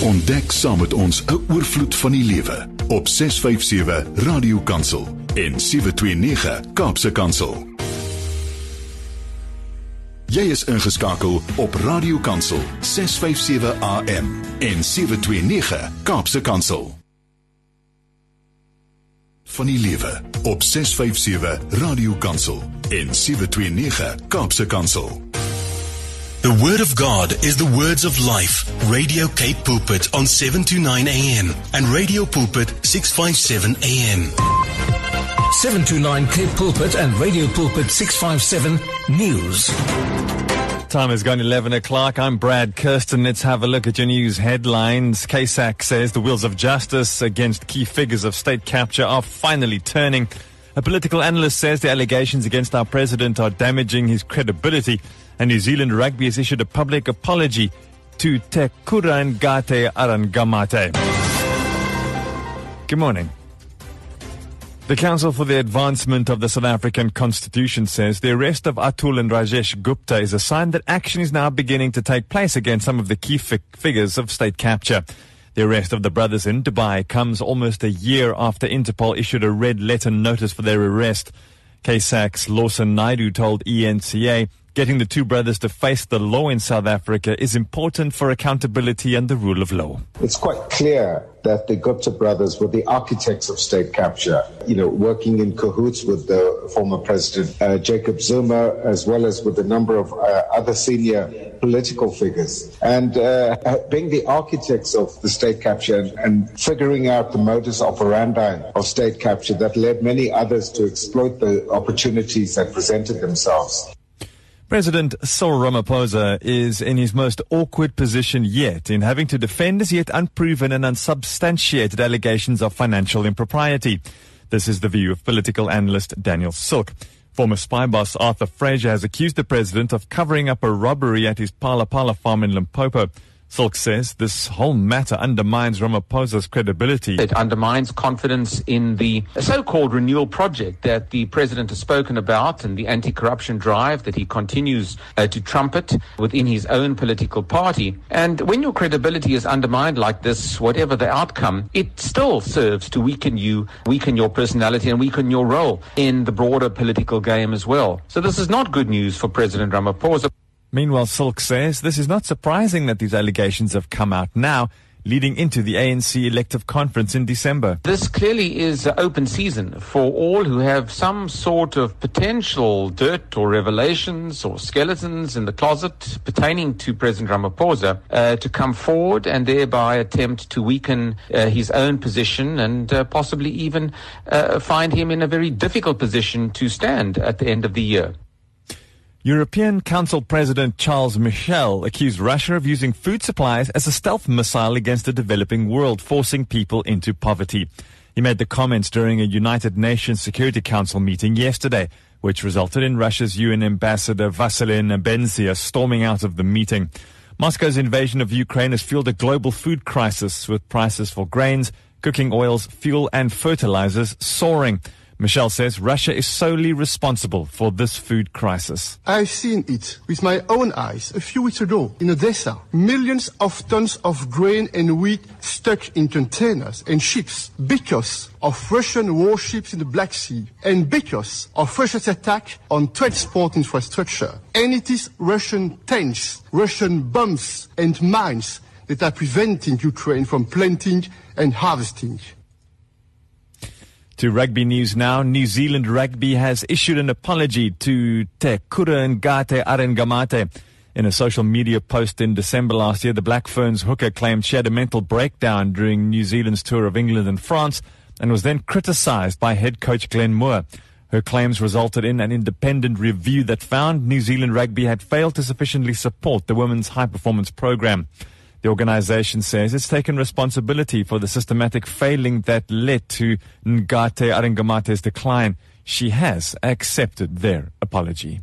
Ontdek saam met ons 'n oorvloed van die lewe op 657 Radio Kansel en 729 Kaapse Kansel. Jy is ingeskakel op Radio Kansel 657 AM en 729 Kaapse Kansel. Van die lewe op 657 Radio Kansel en 729 Kaapse Kansel. The Word of God is the words of life. Radio Cape Pulpit on 7 to 9 a.m. and Radio Pulpit 657 a.m. 729 Cape Pulpit and Radio Pulpit 657 News. Time has gone 11 o'clock. I'm Brad Kirsten. Let's have a look at your news headlines. CASAC says the wheels of justice against key figures of state capture are finally turning. A political analyst says the allegations against our president are damaging his credibility. And New Zealand Rugby has issued a public apology to Te Kura Ngata-Aerengamate. Good morning. The Council for the Advancement of the South African Constitution says the arrest of Atul and Rajesh Gupta is a sign that action is now beginning to take place against some of the key fi- figures of state capture. The arrest of the brothers in Dubai comes almost a year after Interpol issued a red letter notice for their arrest. CASAC's Lawson Naidoo told ENCA getting the two brothers to face the law in South Africa is important for accountability and the rule of law. It's quite clear that the Gupta brothers were the architects of state capture, you know, working in cahoots with the former president uh, Jacob Zuma, as well as with a number of uh, other senior political figures. And uh, being the architects of the state capture and, and figuring out the modus operandi of state capture that led many others to exploit the opportunities that presented themselves. President Cyril Ramaphosa is in his most awkward position yet in having to defend as yet unproven and unsubstantiated allegations of financial impropriety. This is the view of political analyst Daniel Silke. Former spy boss Arthur Fraser has accused the president of covering up a robbery at his Phala Phala farm in Limpopo. Silke says this whole matter undermines Ramaphosa's credibility. It undermines confidence in the so-called renewal project that the president has spoken about and the anti-corruption drive that he continues uh, to trumpet within his own political party. And when your credibility is undermined like this, whatever the outcome, it still serves to weaken you, weaken your personality and weaken your role in the broader political game as well. So this is not good news for President Ramaphosa. Meanwhile, Silke says this is not surprising that these allegations have come out now, leading into the ANC elective conference in December. This clearly is open season for all who have some sort of potential dirt or revelations or skeletons in the closet pertaining to President Ramaphosa uh, to come forward and thereby attempt to weaken uh, his own position and uh, possibly even uh, find him in a very difficult position to stand at the end of the year. European Council President Charles Michel accused Russia of using food supplies as a stealth missile against the developing world, forcing people into poverty. He made the comments during a United Nations Security Council meeting yesterday, which resulted in Russia's UN ambassador Vassily Nebenzia storming out of the meeting. Moscow's invasion of Ukraine has fueled a global food crisis with prices for grains, cooking oils, fuel and fertilizers soaring. Michel says Russia is solely responsible for this food crisis. I've seen it with my own eyes a few weeks ago in Odessa. Millions of tons of grain and wheat stuck in containers and ships because of Russian warships in the Black Sea and because of Russia's attack on transport infrastructure. And it is Russian tanks, Russian bombs and mines that are preventing Ukraine from planting and harvesting. To rugby news now, New Zealand Rugby has issued an apology to Te Kura Ngata-Aerengamate. In a social media post in December last year, the Black Ferns hooker claimed she had a mental breakdown during New Zealand's tour of England and France and was then criticized by head coach Glenn Moore. Her claims resulted in an independent review that found New Zealand Rugby had failed to sufficiently support the women's high performance program. The organization says it's taken responsibility for the systematic failing that led to Ngata-Aerengamate's decline. She has accepted their apology.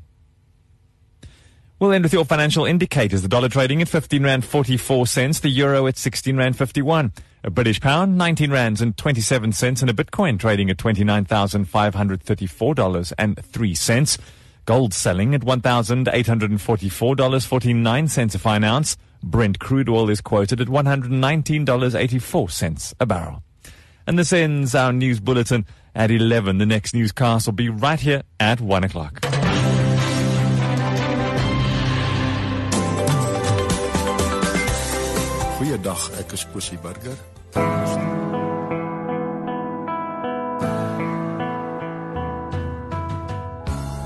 We'll end with your financial indicators. The dollar trading at 15 Rand 44 cents, the euro at 16 Rand 51, a British pound 19 Rands and 27 cents, and a Bitcoin trading at $29,534 and 3 cents. Gold selling at $1,844.49 a fine ounce. Brent crude oil is quoted at $119.84 a barrel. And this ends our news bulletin at 11. The next newscast will be right here at 1 o'clock. Goeiedag, ek is Pussy Burger.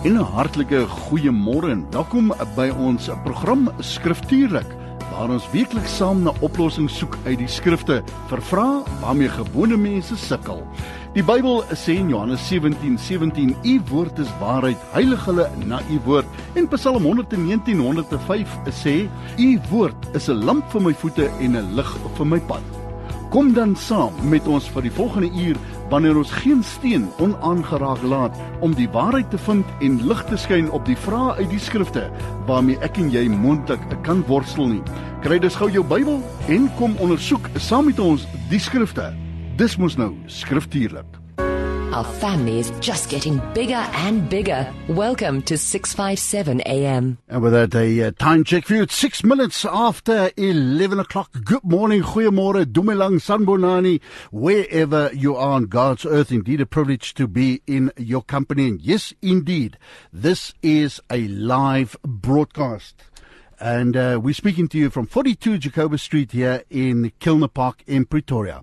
En 'n hartlike goeiemôre en welkom by ons program Skriftuurlik waar ons weekliks saam na oplossings soek uit die skrifte vir vrae waarmee gewone mense sukkel. Die Bybel sê in Johannes 17:17 17, U woord is waarheid, heilig hulle na U woord. En Psalm 119 105 sê U woord is 'n lamp vir my voete en 'n lig vir my pad. Kom dan saam met ons vir die volgende uur wanneer ons geen steen onaangeraak laat om die waarheid te vind en lig te skyn op die vrae uit die skrifte waarmee ek en jy mondelik kan worstel nie. Kry dus gou jou Bybel en kom ondersoek saam met ons die skrifte. Dis mos nou skriftuurlik. Our family is just getting bigger and bigger. Welcome to 657 AM. And with that, a uh, time check for you. It's six minutes after 11 o'clock. Good morning, goeiemorgen, dumelang, sanbonani, wherever you are on God's earth. Indeed, a privilege to be in your company. And yes, indeed, this is a live broadcast. And uh, we're speaking to you from 42 Jacoba Street here in Kilner Park in Pretoria.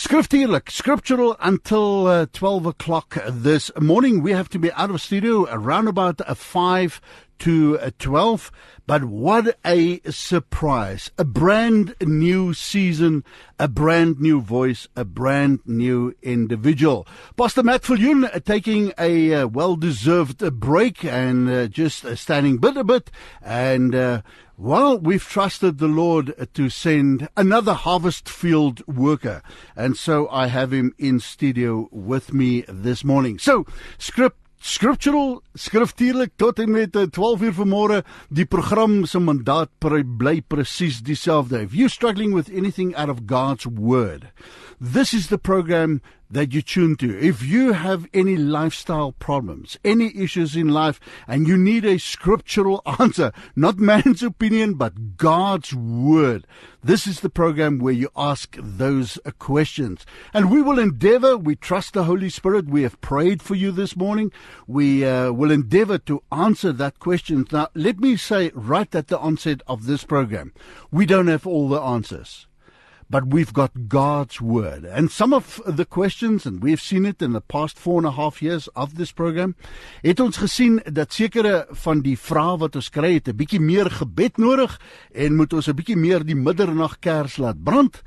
Skriftuurlik, scriptural until uh, 12 o'clock this morning. We have to be out of studio around about uh, 5 to uh, 12. But what a surprise. A brand new season, a brand new voice, a brand new individual. Pastor Matt Viljoen uh, taking a uh, well-deserved uh, break and uh, just standing bit a bit and uh, well, we've trusted the Lord to send another harvest field worker. And so I have him in studio with me this morning. So, script Scriptural skriftuurlik tot en met eh, 12 uur vanmôre die program se mandaat bly presies dieselfde. If you struggling with anything out of God's word, this is the program that you tune to. If you have any lifestyle problems, any issues in life, and you need a scriptural answer, not man's opinion, but God's word, this is the program where you ask those questions. And we will endeavor, we trust the Holy Spirit. We have prayed for you this morning. We uh, will endeavor to answer that question. Now, let me say right at the onset of this program, we don't have all the answers but we've got God's word. And some of the questions, and we've seen it in the past four and a half years of this program, het ons gesien dat sekere van die vrae wat ons kry het 'n bietjie meer gebed nodig en moet ons 'n bietjie meer die middernagkers laat brand.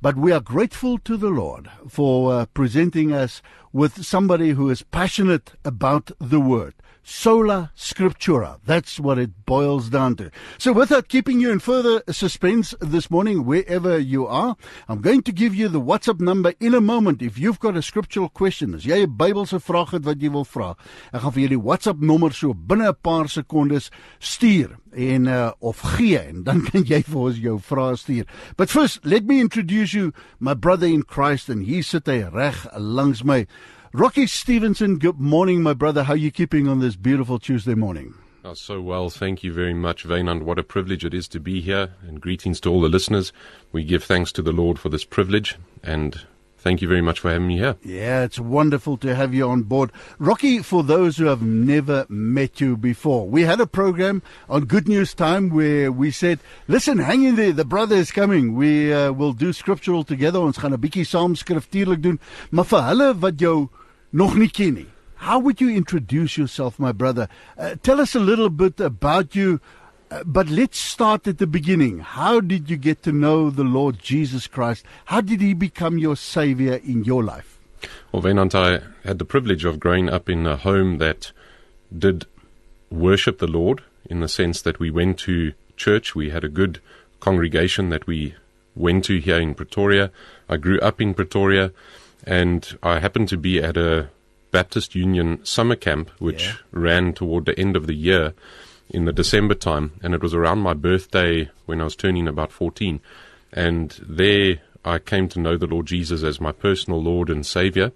But we are grateful to the Lord for uh, presenting us with somebody who is passionate about the word. Sola Scriptura. That's what it boils down to. So, without keeping you in further suspense this morning, wherever you are, I'm going to give you the WhatsApp number in a moment. If you've got a scriptural question, as jy 'n Bybelse vraag het wat jy wil vra, ek gaan vir jou die WhatsApp nommer so binne 'n paar sekondes stuur en uh, of gee en dan kan jy vir ons jou vrae stuur. But first, let me introduce you my brother in Christ and he sit hy reg langs my. Rocky Stevenson, good morning, my brother. How are you keeping on this beautiful Tuesday morning? Oh, so well. Thank you very much, Wynand. What a privilege it is to be here. And greetings to all the listeners. We give thanks to the Lord for this privilege. And thank you very much for having me here. Yeah, it's wonderful to have you on board. Rocky, for those who have never met you before, we had a program on Good News Time where we said, listen, hang in there, the brother is coming. We uh, will do scriptural together. Ons gaan 'n bietjie saam skriftuurlik doen. Maar vir hulle wat jou nog nie ken nie. How would you introduce yourself, my brother? Uh, tell us a little bit about you. Uh, but let's start at the beginning. How did you get to know the Lord Jesus Christ? How did he become your savior in your life? Well, Wynand, I had the privilege of growing up in a home that did worship the Lord in the sense that we went to church. We had a good congregation that we went to here in Pretoria. I grew up in Pretoria and I happened to be at a Baptist Union summer camp, which Yeah. ran toward the end of the year. in the December time, and it was around my birthday when I was turning about 14. And there I came to know the Lord Jesus as my personal Lord and Savior.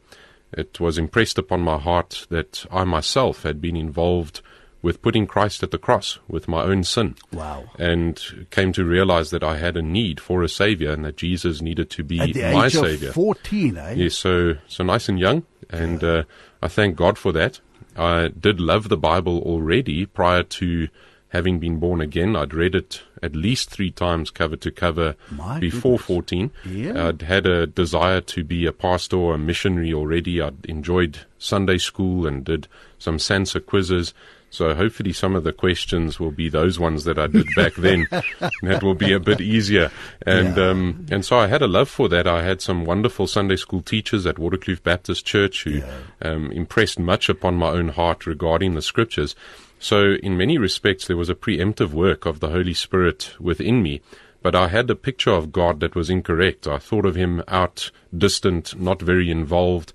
It was impressed upon my heart that I myself had been involved with putting Christ at the cross with my own sin. Wow. And came to realize that I had a need for a Savior and that Jesus needed to be At the my age Savior. of 14, eh? Yes, so so nice and young, and uh, I thank God for that. I did love the Bible already prior to having been born again. I'd read it at least three times, cover to cover, My before goodness. fourteen. Yeah. I'd had a desire to be a pastor or a missionary already. I'd enjoyed Sunday school and did some Sansa quizzes. So hopefully some of the questions will be those ones that I did back then. that will be a bit easier. And Yeah. um, and so I had a love for that. I had some wonderful Sunday school teachers at Waterkloof Baptist Church who um, impressed much upon my own heart regarding the scriptures. So in many respects, there was a preemptive work of the Holy Spirit within me. But I had a picture of God that was incorrect. I thought of him out distant, not very involved.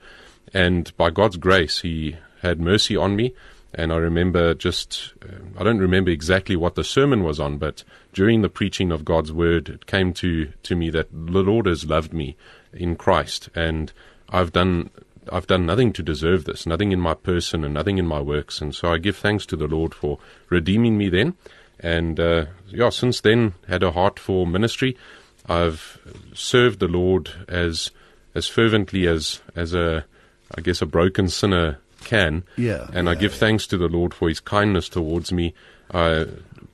And by God's grace, he had mercy on me. And I remember just, uh, I don't remember exactly what the sermon was on, but during the preaching of God's word, it came to, to me that the Lord has loved me in Christ. And I've done, I've done nothing to deserve this, nothing in my person and nothing in my works. And so I give thanks to the Lord for redeeming me then. And, uh, yeah, since then, had a heart for ministry. I've served the Lord as, as fervently as, as a, I guess, a broken sinner can. Yeah, And I give thanks to the Lord for his kindness towards me. I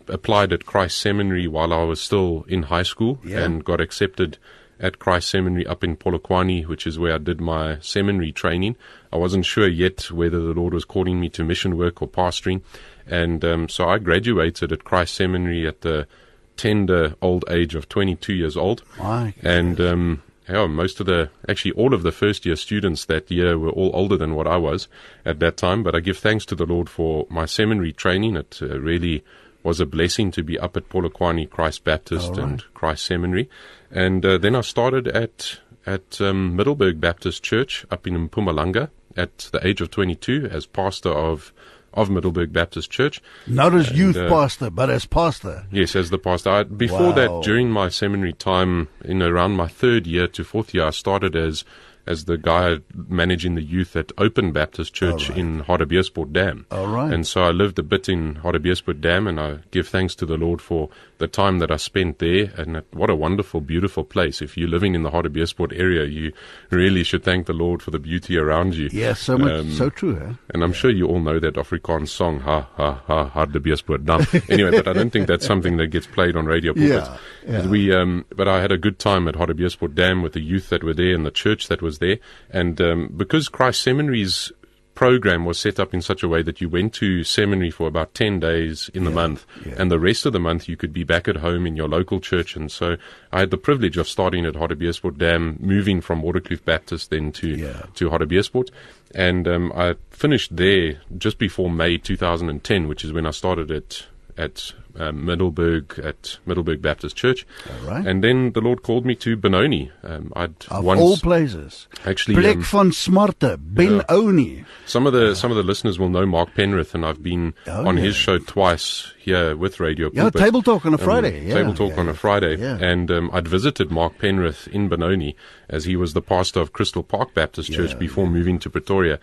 applied at Christ Seminary while I was still in high school Yeah. and got accepted at Christ Seminary up in Polokwane, which is where I did my seminary training. I wasn't sure yet whether the Lord was calling me to mission work or pastoring. And um, so I graduated at Christ Seminary at the tender old age of 22 years old. My And um, yeah, most of the, actually all of the first year students that year were all older than what I was at that time. But I give thanks to the Lord for my seminary training. It uh, really was a blessing to be up at Polokwane Christ Baptist right. and Christ Seminary. And uh, then I started at at um, Middelburg Baptist Church up in Mpumalanga at the age of 22 as pastor of of Middelburg Baptist Church. Not as And, youth uh, pastor, but as pastor. Yes, as the pastor. I, before Wow. that, during my seminary time, in around my third year to fourth year, I started as as the guy managing the youth at Open Baptist Church in Hartbeespoort Dam. All right. And so I lived a bit in Hartbeespoort Dam, and I give thanks to the Lord for the time that I spent there. And what a wonderful, beautiful place. If you're living in the Hartbeespoort area, you really should thank the Lord for the beauty around you. Yeah, so much, Um, so true, eh? and I'm sure you all know that Afrikaans song, ha, ha, ha, Hartbeespoort Dam. anyway, but I don't think that's something that gets played on radio pulpits. Yeah, But yeah. We, um, but I had a good time at Hartbeespoort Dam with the youth that were there and the church that was there. And um, because Christ Seminary's program was set up in such a way that you went to seminary for about 10 days in the month and the rest of the month you could be back at home in your local church. And so I had the privilege of starting at Hartbeespoort Dam moving from Waterkloof Baptist then to Yeah. to Hartbeespoort and um, I finished there just before May 2010 which is when I started at at um, Middelburg at Middelburg Baptist Church right. and then the Lord called me to Benoni um, I'd Of once all places. actually Plek um, van smarte, Ben yeah. Some of the some of the listeners will know Mark Penrith, and I've been Oh, on yeah. his show twice here with Radio. Yeah, Pulpit. Table Talk on a Um, Friday, yeah, Table Talk yeah, on a Friday, Yeah. and um, I'd visited Mark Penrith in Benoni as he was the pastor of Crystal Park Baptist Church Yeah, before moving to Pretoria.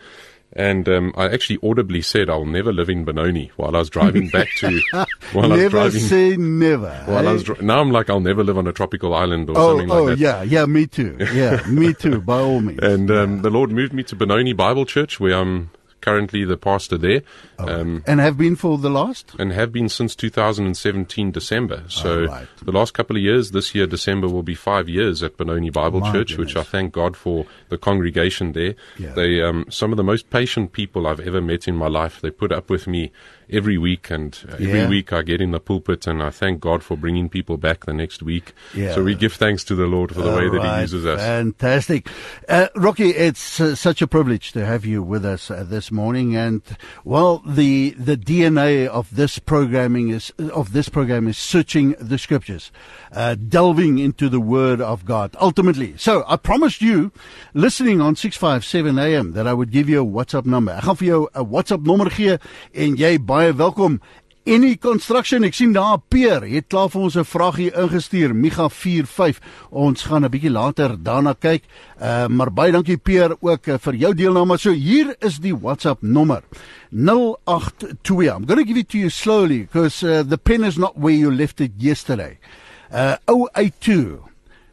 And um, I actually audibly said, "I'll never live in Benoni." While I was driving back to, while I was Never driving, say never. while I eh? was dri- now I'm like, I'll never live on a tropical island or oh, something like oh, that. yeah, yeah, me too. Yeah, me too, by all means. And um, the Lord moved me to Benoni Bible Church, where I'm currently the pastor there. Um, and have been for the last? and have been since 2017 December. So right. the last couple of years, this year December will be five years at Benoni Bible My Church, which I thank God for the congregation there. Yeah. They um, some of the most patient people I've ever met in my life. They put up with me every week, and uh, every Yeah. week I get in the pulpit, and I thank God for bringing people back the next week. Yeah. So we give thanks to the Lord for the way that He uses us. Fantastic. Uh, Rocky, it's uh, such a privilege to have you with us uh, this morning. And, well, the, the DNA of this programming is, of this program is searching the scriptures, uh, delving into the word of God, ultimately. So I promised you, listening on 657 AM, that I would give you a WhatsApp number. Ek gaan vir jou 'n WhatsApp nommer gee en jy baie welkom Any Construction, ek sien daar Peer het klaar vir ons 'n vraagie ingestuur, Miga 45. Ons gaan 'n bietjie later daarna kyk. Uh maar baie dankie Peer ook uh, vir jou deelname. So hier is die WhatsApp nommer. 082. I'm going to give it to you slowly because uh, the pen is not where you left it yesterday. Uh 082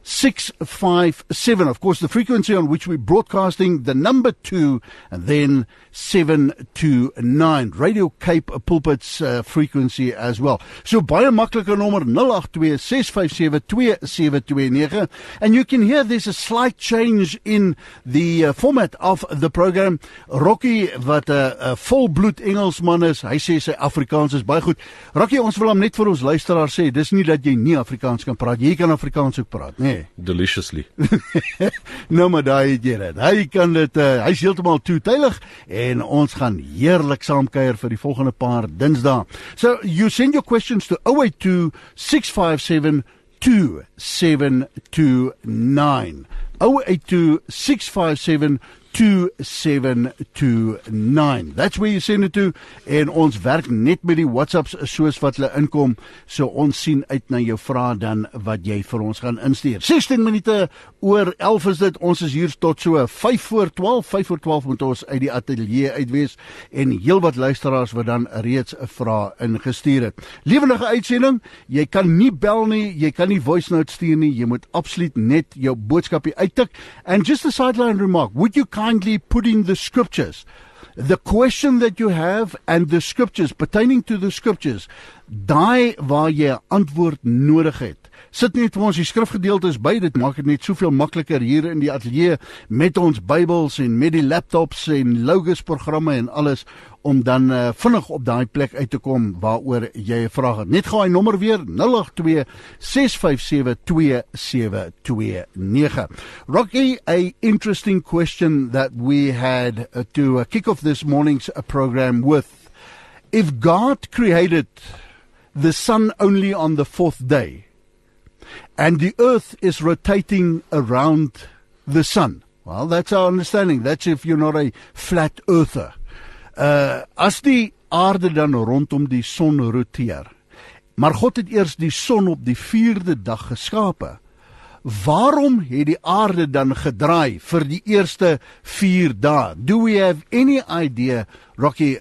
657 of course the frequency on which we're broadcasting the number 2 and then 729 radio cape pulpits uh, frequency as well. So baie maklike nommer 0826572729 and you can hear there's a slight change in the uh, format of the program. Rocky wat 'n uh, uh, volbloed Engelsman is hy sê sy Afrikaans is baie goed. Rocky ons wil hom net vir ons luisteraars sê dis nie dat jy nie Afrikaans kan praat jy kan Afrikaans ook praat nê nee. Deliciously. nou maar daai het jy dit. Hy kan dit uh, hy's heeltemal toetydig en ons gaan heerlik saamkuier vir die volgende paar Dinsdae. So you send your questions to 082 657 2729. 082 657 2729. That's where you send it to en ons werk net met die WhatsApps soos wat hulle inkom. So ons sien uit na jou vrae dan wat jy vir ons gaan instuur. 16 minute oor 11 is dit. Ons is hier tot so 5 voor 12. 5 voor 12 moet ons uit die ateljee uit wees en heelwat luisteraars wat dan reeds 'n vraag ingestuur het. Lewendige uitsending. Jy kan nie bel nie, jy kan nie voice note stuur nie. Jy moet absoluut net jou boodskapie uittik. And just a sideline remark. Would you kindly put in the scriptures. The question that you have and the scriptures pertaining to the scriptures daai waar jy 'n antwoord nodig het sit net vir ons die skrifgedeeltes by dit maak dit net soveel makliker hier in die ateljee met ons Bybels en met die laptops en logos programme en alles om dan uh, vinnig op daai plek uit te kom waaroor jy 'n vraag het. Net hy nommer weer 082 657 2729. Rocky, a interesting question that we had uh, to uh, kick off this morning's uh, program with. If God created the sun only on the fourth day and the earth is rotating around the sun. Well, that's our understanding. That's if you're not a flat earther. Uh as die aarde dan rondom die son roteer. Maar God het eers die son op die 4de dag geskape. Waarom het die aarde dan gedraai vir die eerste 4 dae? Do we have any idea Rocky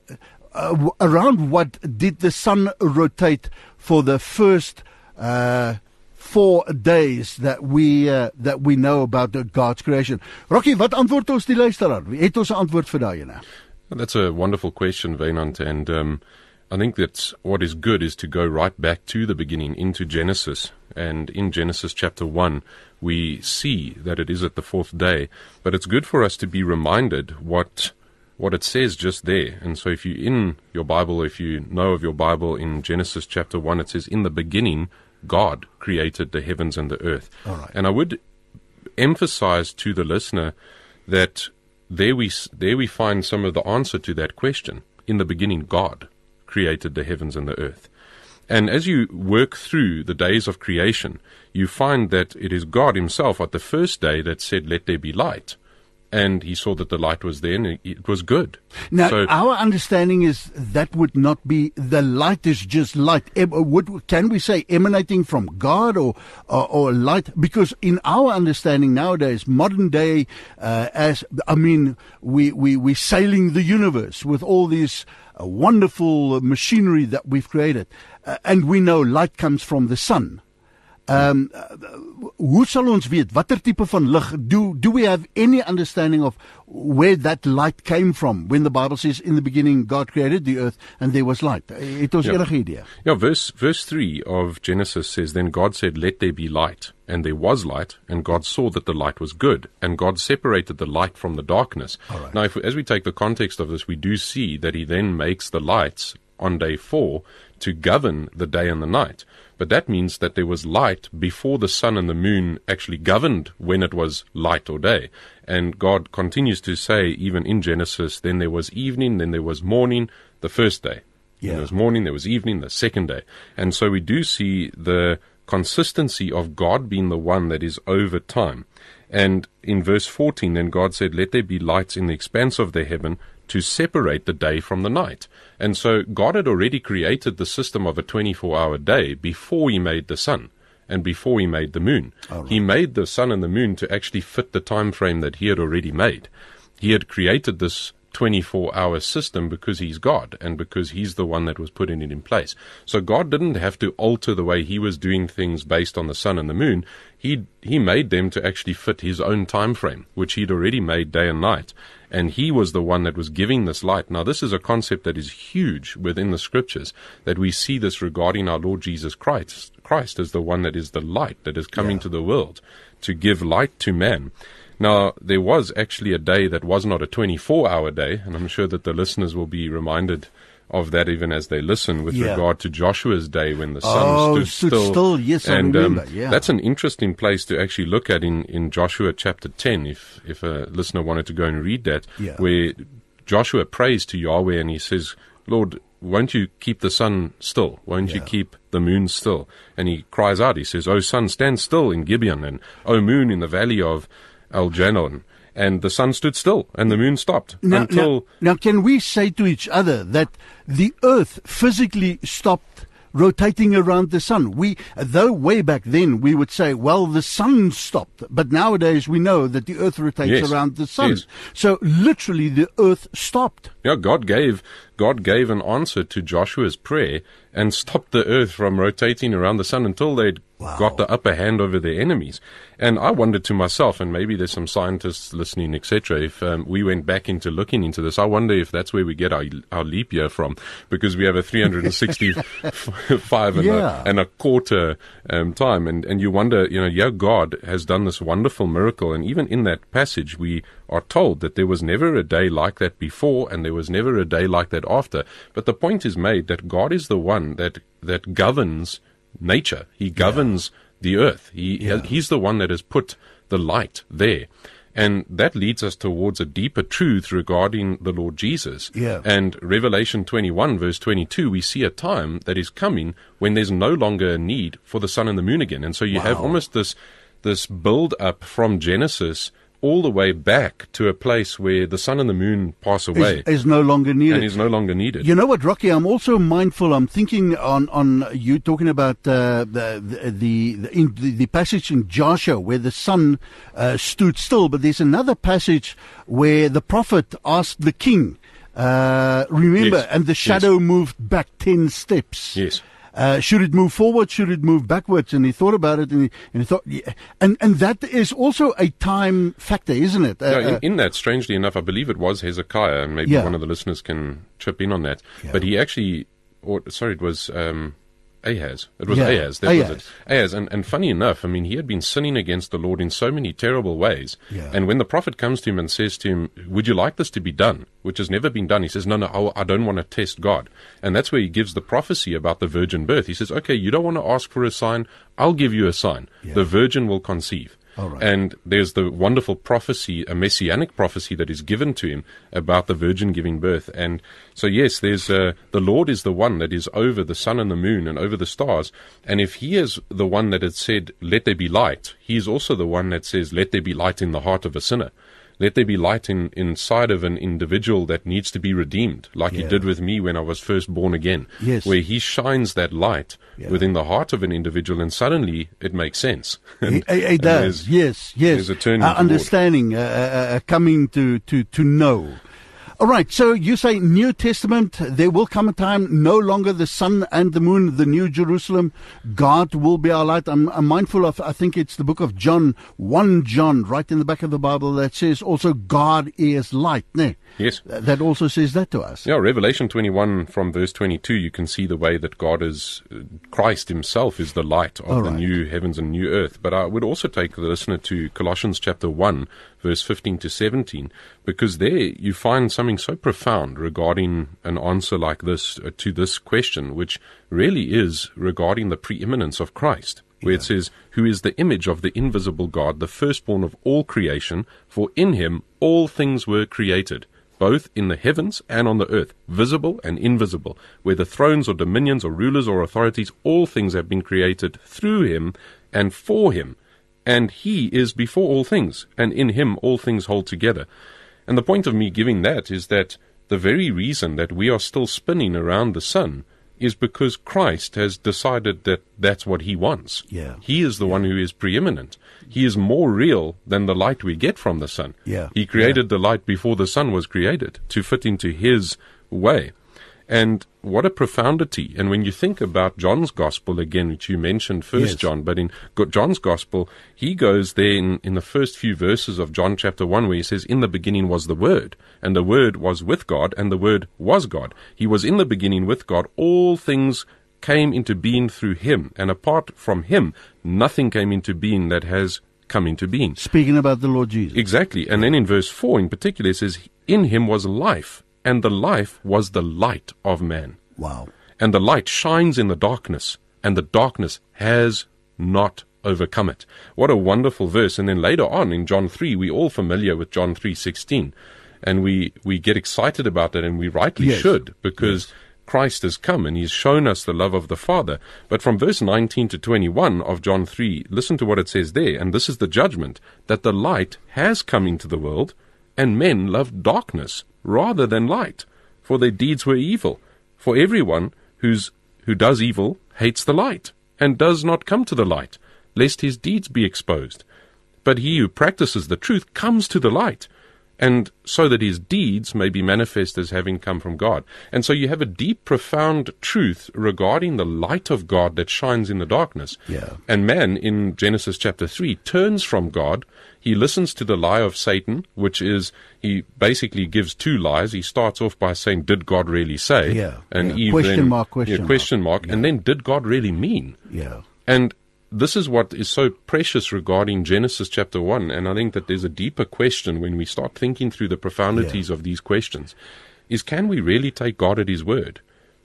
uh, around what did the sun rotate for the first uh four days that we uh, that we know about the God's creation. Rocky, wat antwoord ons die luisteraar? Het ons 'n antwoord vir daai ene? That's a wonderful question, Wynand, and um, I think that what is good is to go right back to the beginning into Genesis. And in Genesis chapter 1, we see that it is at the fourth day. But it's good for us to be reminded what what it says just there. And so if you in your Bible, if you know of your Bible in Genesis chapter 1, it says, In the beginning, God created the heavens and the earth. All right. And I would emphasize to the listener that there we there we find some of the answer to that question. In the beginning, God created the heavens and the earth. And as you work through the days of creation, you find that it is God Himself at the first day that said, "Let there be light." And he saw that the light was there and it was good. Now, so, our understanding is that would not be the light is just light. Would can we say emanating from God or or, or light? Because in our understanding nowadays, modern day, uh, as I mean, we we we sailing the universe with all these uh, wonderful machinery that we've created, uh, and we know light comes from the sun. Um hoe sal ons weet watter tipe van lig do do we have any understanding of where that light came from when the bible says in the beginning god created the earth and there was light het ons Ja. enige Yeah, verse verse three of Genesis says, Then God said, Let there be light, and there was light, and God saw that the light was good, and God separated the light from the darkness. Now, if, as we take the context of this, we do see that He then makes the lights on day four to govern the day and the night. But that means that there was light before the sun and the moon actually governed when it was light or day. And God continues to say, even in Genesis, then there was evening, then there was morning, the first day. Yeah. There was morning, there was evening, the second day. And so we do see the consistency of God being the one that is over time. And in verse 14, then God said, Let there be lights in the expanse of the heaven to separate the day from the night. And so God had already created the system of a 24 hour day before he made the sun and before he made the moon. He made the sun and the moon to actually fit the time frame that he had already made. He had created this 24 hour system because he's God and because he's the one that was putting it in place. So God didn't have to alter the way he was doing things based on the sun and the moon. He he made them to actually fit his own time frame, which he'd already made day and night. And he was the one that was giving this light. Now this is a concept that is huge within the scriptures that we see this regarding our Lord Jesus Christ. Christ as the one that is the light that is coming to the world to give light to man. Now, there was actually a day that was not a 24 hour day, and I'm sure that the listeners will be reminded of that even as they listen with Yeah. regard to Joshua's day when the sun Oh, stood, stood still. still. Yes, I and, remember. Um, Yeah. That's an interesting place to actually look at in, in Joshua chapter 10, if, if a listener wanted to go and read that, Yeah. where Joshua prays to Yahweh and he says, Lord, won't you keep the sun still? Won't you keep the moon still? And he cries out, he says, O sun, stand still in Gibeon, and O moon in the valley of Aijalon. And the sun stood still, and the moon stopped Now, until now, now, can we say to each other that the earth physically stopped rotating around the sun? We, though way back then we would say, well, the sun stopped, but nowadays we know that the earth rotates Yes, around the sun. yes. So literally the earth stopped. Yeah, God gave God gave an answer to Joshua's prayer and stopped the earth from rotating around the sun until they'd got the upper hand over their enemies. And I wondered to myself, and maybe there's some scientists listening, etc. If um, we went back into looking into this, I wonder if that's where we get our our leap year from, because we have a 365 and, Yeah. a, and a quarter um, time, and and you wonder, you know, yeah, God has done this wonderful miracle, and even in that passage, we are told that there was never a day like that before, and there was never a day like that after. But the point is made that God is the one that that governs nature. He governs the earth. He he's the one that has put the light there. And that leads us towards a deeper truth regarding the Lord Jesus. Yeah. And Revelation 21, verse 22, we see a time that is coming when there's no longer a need for the sun and the moon again. And so you have almost this, this build up from Genesis all the way back to a place where the sun and the moon pass away Is, is no longer needed. and is no longer needed. You know what, Rocky? I'm also mindful. I'm thinking on on you talking about uh, the the the, the, in, the the passage in Joshua where the sun uh, stood still, but there's another passage where the prophet asked the king. Uh, remember, Yes, and the yes. shadow moved back ten steps. Yes. Uh, should it move forward? Should it move backwards? And he thought about it, and he, and he thought, yeah. and and that is also a time factor, isn't it? Uh, Yeah, uh, in, in that, strangely enough, I believe it was Hezekiah, and maybe Yeah. one of the listeners can chip in on that. But he actually, or sorry, it was um, Ahaz. It was Yeah, Ahaz. That was it. Ahaz. And, and funny enough, I mean, he had been sinning against the Lord in so many terrible ways. Yeah. And when the prophet comes to him and says to him, Would you like this to be done? Which has never been done. He says, No, no, I, I don't want to test God. And that's where he gives the prophecy about the virgin birth. He says, Okay, you don't want to ask for a sign. I'll give you a sign. The virgin will conceive. And there's the wonderful prophecy, a messianic prophecy that is given to him about the virgin giving birth. And so, yes, there's uh, the Lord is the one that is over the sun and the moon and over the stars. And if He is the one that had said, "Let there be light," He is also the one that says, "Let there be light in the heart of a sinner." Let there be light in, inside of an individual that needs to be redeemed, like He did with me when I was first born again. Yes. Where He shines that light Yeah. within the heart of an individual, and suddenly it makes sense. It, it, it does. Yes, yes. there's a turning toward. understanding, uh, uh, uh, coming to, to, to know. All right, so you say New Testament, there will come a time no longer the sun and the moon, the New Jerusalem. God will be our light. I'm, I'm mindful of, I think it's the book of John, 1 John, right in the back of the Bible, that says also God is light. Ne? Yes. That also says that to us. Yeah, Revelation 21 from verse 22, you can see the way that God is, uh, Christ himself is the light of All the new heavens and new earth. But I would also take the listener to Colossians chapter 1, verse 15 to 17, because there you find something so profound regarding an answer like this uh, to this question, which really is regarding the preeminence of Christ. Where it says, Who is the image of the invisible God, the firstborn of all creation, for in him all things were created both in the heavens and on the earth, visible and invisible, whether thrones or dominions or rulers or authorities, all things have been created through him and for him. And he is before all things, and in him all things hold together. And the point of me giving that is that the very reason that we are still spinning around the sun is because Christ has decided that that's what he wants. Yeah. He is the one who is preeminent. He is more real than the light we get from the sun. Yeah. He created the light before the sun was created to fit into his way. And what a profundity. And when you think about John's gospel again, which you mentioned first, Yes. John, but in John's gospel, he goes there in, in the first few verses of John chapter 1 where he says, In the beginning was the Word, and the Word was with God, and the Word was God. He was in the beginning with God. All things came into being through him, and apart from him, nothing came into being that has come into being. Speaking about the Lord Jesus. Exactly. And then in verse 4 in particular, it says, In him was life, and the life was the light of man. Wow. And the light shines in the darkness, and the darkness has not overcome it. What a wonderful verse. And then later on in John 3, we're all familiar with John 3.16. And we, we get excited about that, and we rightly Yes. should, because Christ has come and he's shown us the love of the Father. But from verse 19 to 21 of John 3, listen to what it says there. And this is the judgment that the light has come into the world, and men loved darkness rather than light, for their deeds were evil. For everyone who's, who does evil hates the light, and does not come to the light, lest his deeds be exposed. But he who practices the truth comes to the light, and so that his deeds may be manifest as having come from God. And so you have a deep, profound truth regarding the light of God that shines in the darkness. Yeah. And man, in Genesis chapter 3, turns from God. He listens to the lie of Satan, which is he basically gives two lies. He starts off by saying, Did God really say? Yeah, And yeah. Eve Question then- mark, question yeah, mark. question mark. And then, Did God really mean? Yeah. And this is what is so precious regarding Genesis chapter 1. And I think that there's a deeper question when we start thinking through the profundities of these questions is can we really take God at His word?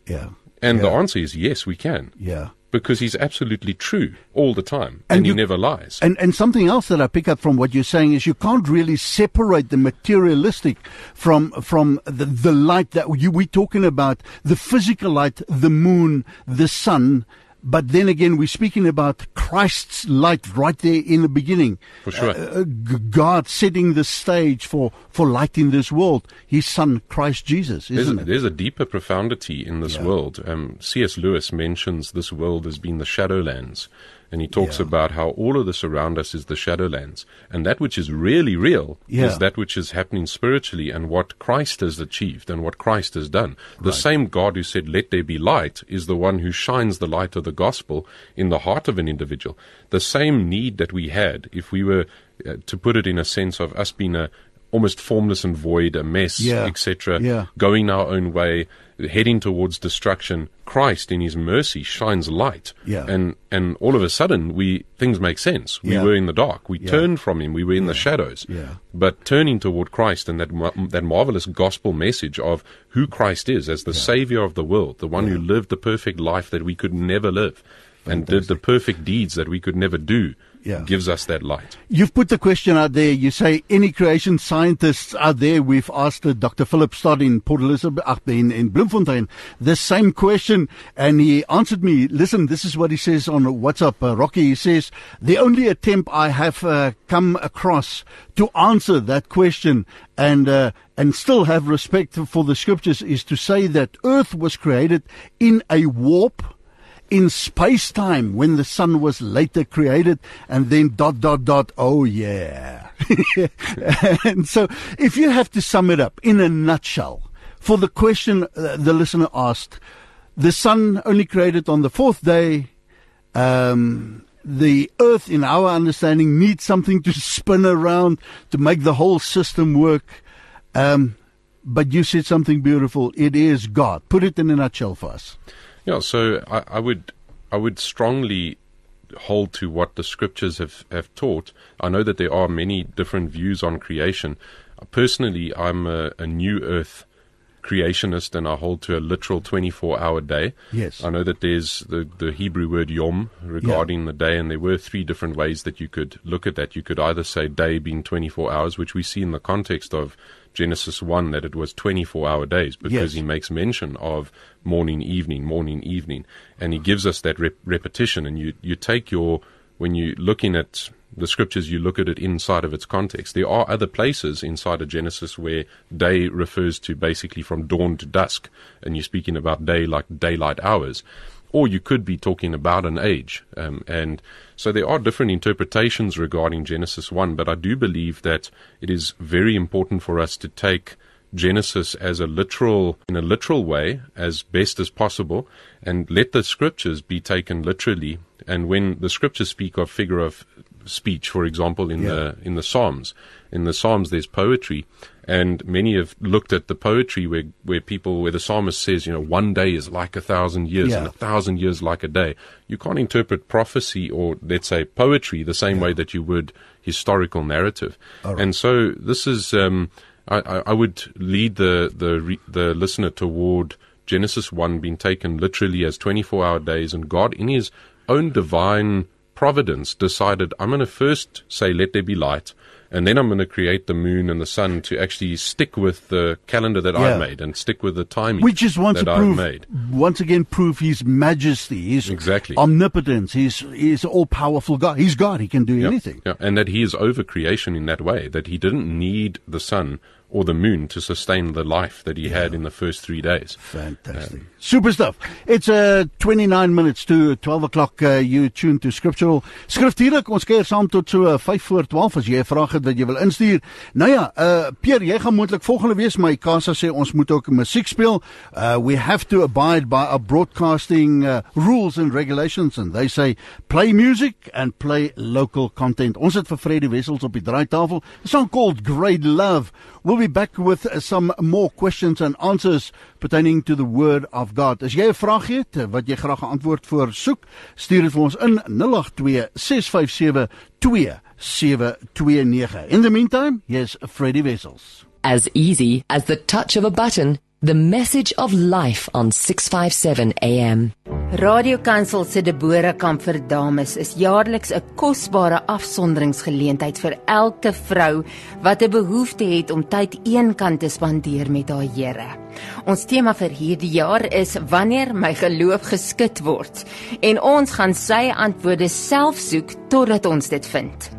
Yeah. And the answer is yes, we can. Yeah. Because He's absolutely true all the time. And And, He never lies. And and something else that I pick up from what you're saying is you can't really separate the materialistic from from the, the light that you we're talking about, the physical light, the moon, the sun. But then again, we're speaking about Christ's light right there in the beginning. For sure. Uh, God setting the stage for, for light in this world. His Son, Christ Jesus, There's a, isn't it? there's a deeper profundity in this world. Um, C.S. Lewis mentions this world as being the shadowlands. And he talks Yeah. about how all of this around us is the shadowlands. And that which is really real Yeah. is that which is happening spiritually and what Christ has achieved and what Christ has done. The same God who said, Let there be light, is the one who shines the light of the gospel in the heart of an individual. The same need that we had, if we were uh, to put it in a sense of us being a almost formless and void, a mess, Yeah. etc., Yeah. going our own way, heading towards destruction, Christ in his mercy shines light. Yeah. And and all of a sudden we things make sense. We were in the dark. We turned from him. We were in the shadows. Yeah. But turning toward Christ and that that marvelous gospel message of who Christ is as the savior of the world, the one who lived the perfect life that we could never live and did the perfect deeds that we could never do Yeah. gives us that light. You've put the question out there. You say any creation scientists out there. We've asked Dr. Philip Stott in Port Elizabeth, ach, in, in Bloemfontein, the same question, and he answered me. Listen, this is what he says on WhatsApp. Uh, Rocky, he says the only attempt I have uh, come across to answer that question and uh, and still have respect for the scriptures is to say that Earth was created in a warp in space time when the sun was later created and then dot dot dot oh yeah. And so if you have to sum it up in a nutshell for the question uh, the listener asked the sun only created on the fourth day um the earth in our understanding needs something to spin around to make the whole system work. Um but you said something beautiful. It is god. Put it in a nutshell for us Yeah, so I, I would I would strongly hold to what the scriptures have, have taught. I know that there are many different views on creation. Personally, I'm a, a new earth creationist and I hold to a literal 24 hour day. Yes. I know that there's the, the Hebrew word yom regarding the day, and there were three different ways that you could look at that. You could either say day being 24 hours, which we see in the context of Genesis 1 that it was 24 hour days because Yes. he makes mention of morning, evening, morning, evening, and he gives us that rep- repetition. And you, you take your, when you're looking at the scriptures, you look at it inside of its context. There are other places inside of Genesis where day refers to basically from dawn to dusk, and you're speaking about day like daylight hours. Or you could be talking about an age. Um, and so there are different interpretations regarding Genesis 1, but I do believe that it is very important for us to take Genesis as a literal, in a literal way, as best as possible, and let the scriptures be taken literally. And when the scriptures speak of figure of speech, for example, in Yeah. the in the Psalms, in the Psalms there's poetry, and many have looked at the poetry where where people where the psalmist says, you know, one day is like a thousand years, and a thousand years like a day. You can't interpret prophecy or let's say poetry the same way that you would historical narrative. And so this is, um, I, I, would lead the the the listener toward Genesis one being taken literally as 24 hour days, and God in His own divine providence decided, I'm going to first say, let there be light. And then I'm going to create the moon and the sun to actually stick with the calendar that Yeah. I made and stick with the timing We just want that to prove, made. once again, prove His majesty, His Exactly. omnipotence, His His all powerful God. He's God; He can do Yeah, anything. Yeah, and that he is over creation in that way, that he didn't need the sun or the moon to sustain the life that he had in the first three days. Fantastic. Super stuff. It's uh, 29 minutes to 12 o'clock. Uh, you tune to Scriptural. Skriftuurlik, ons keer saam tot so uh, 5 voor 12 as jy 'n vraag het wat jy wil instuur. Nou ja, uh, Pierre, jy gaan moontlik volgende wees, maar Ikasa sê ons moet ook musiek speel. Uh, we have to abide by our broadcasting uh, rules and regulations and they say play music and play local content. Ons het vir Freddie Wessels op die draaitafel. A song called Great Love. We'll be back with some more questions and answers pertaining to the word of God. As jy 'n vraag het wat jy graag 'n antwoord voor soek, stuur dit vir ons in 082 657 2729. In the meantime, here's Freddie Wessels. As easy as the touch of a button, the message of life on 657 AM. Radio Kansel se Deborah Kamp vir dames is jaarliks 'n kosbare afsonderingsgeleentheid vir elke vrou wat 'n behoefte het om tyd eenkant te spandeer met haar Here. Ons tema vir hierdie jaar is wanneer my geloof geskit word en ons gaan sy antwoorde self soek totdat ons dit vind.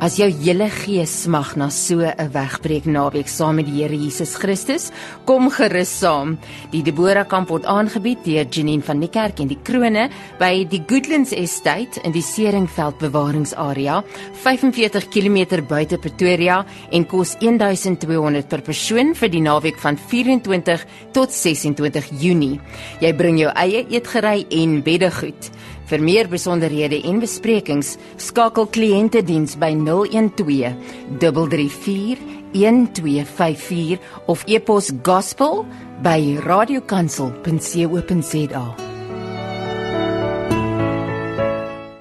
As jou hele gees smag na so 'n wegbreek naweek saam met die Here Jesus Christus, kom gerus saam. Die Deborah kamp word aangebied deur Janine van die Kerk en die Krone by die Goodlands Estate in die Seringveld bewaringsarea, 45 km buite Pretoria en kos 1200 per persoon vir die naweek van 24 tot 26 Junie. Jy bring jou eie eetgery en beddegoed. Vir meer besonderhede en besprekings, skakel kliëntediens by 012 334 1254 of e-pos gospel by radiokansel.co.za.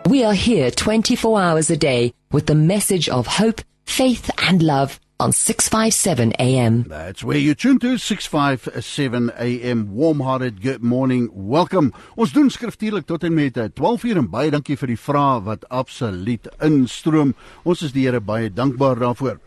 We are here 24 hours a day with the message of hope, faith, and love on 657 AM. That's where you tune to 657 AM warm-hearted good morning. Welcome. Ons doen skriftuurlik tot en met eh, 12 uur en baie dankie vir die vrae wat absoluut instroom. Ons is die Here baie dankbaar daarvoor.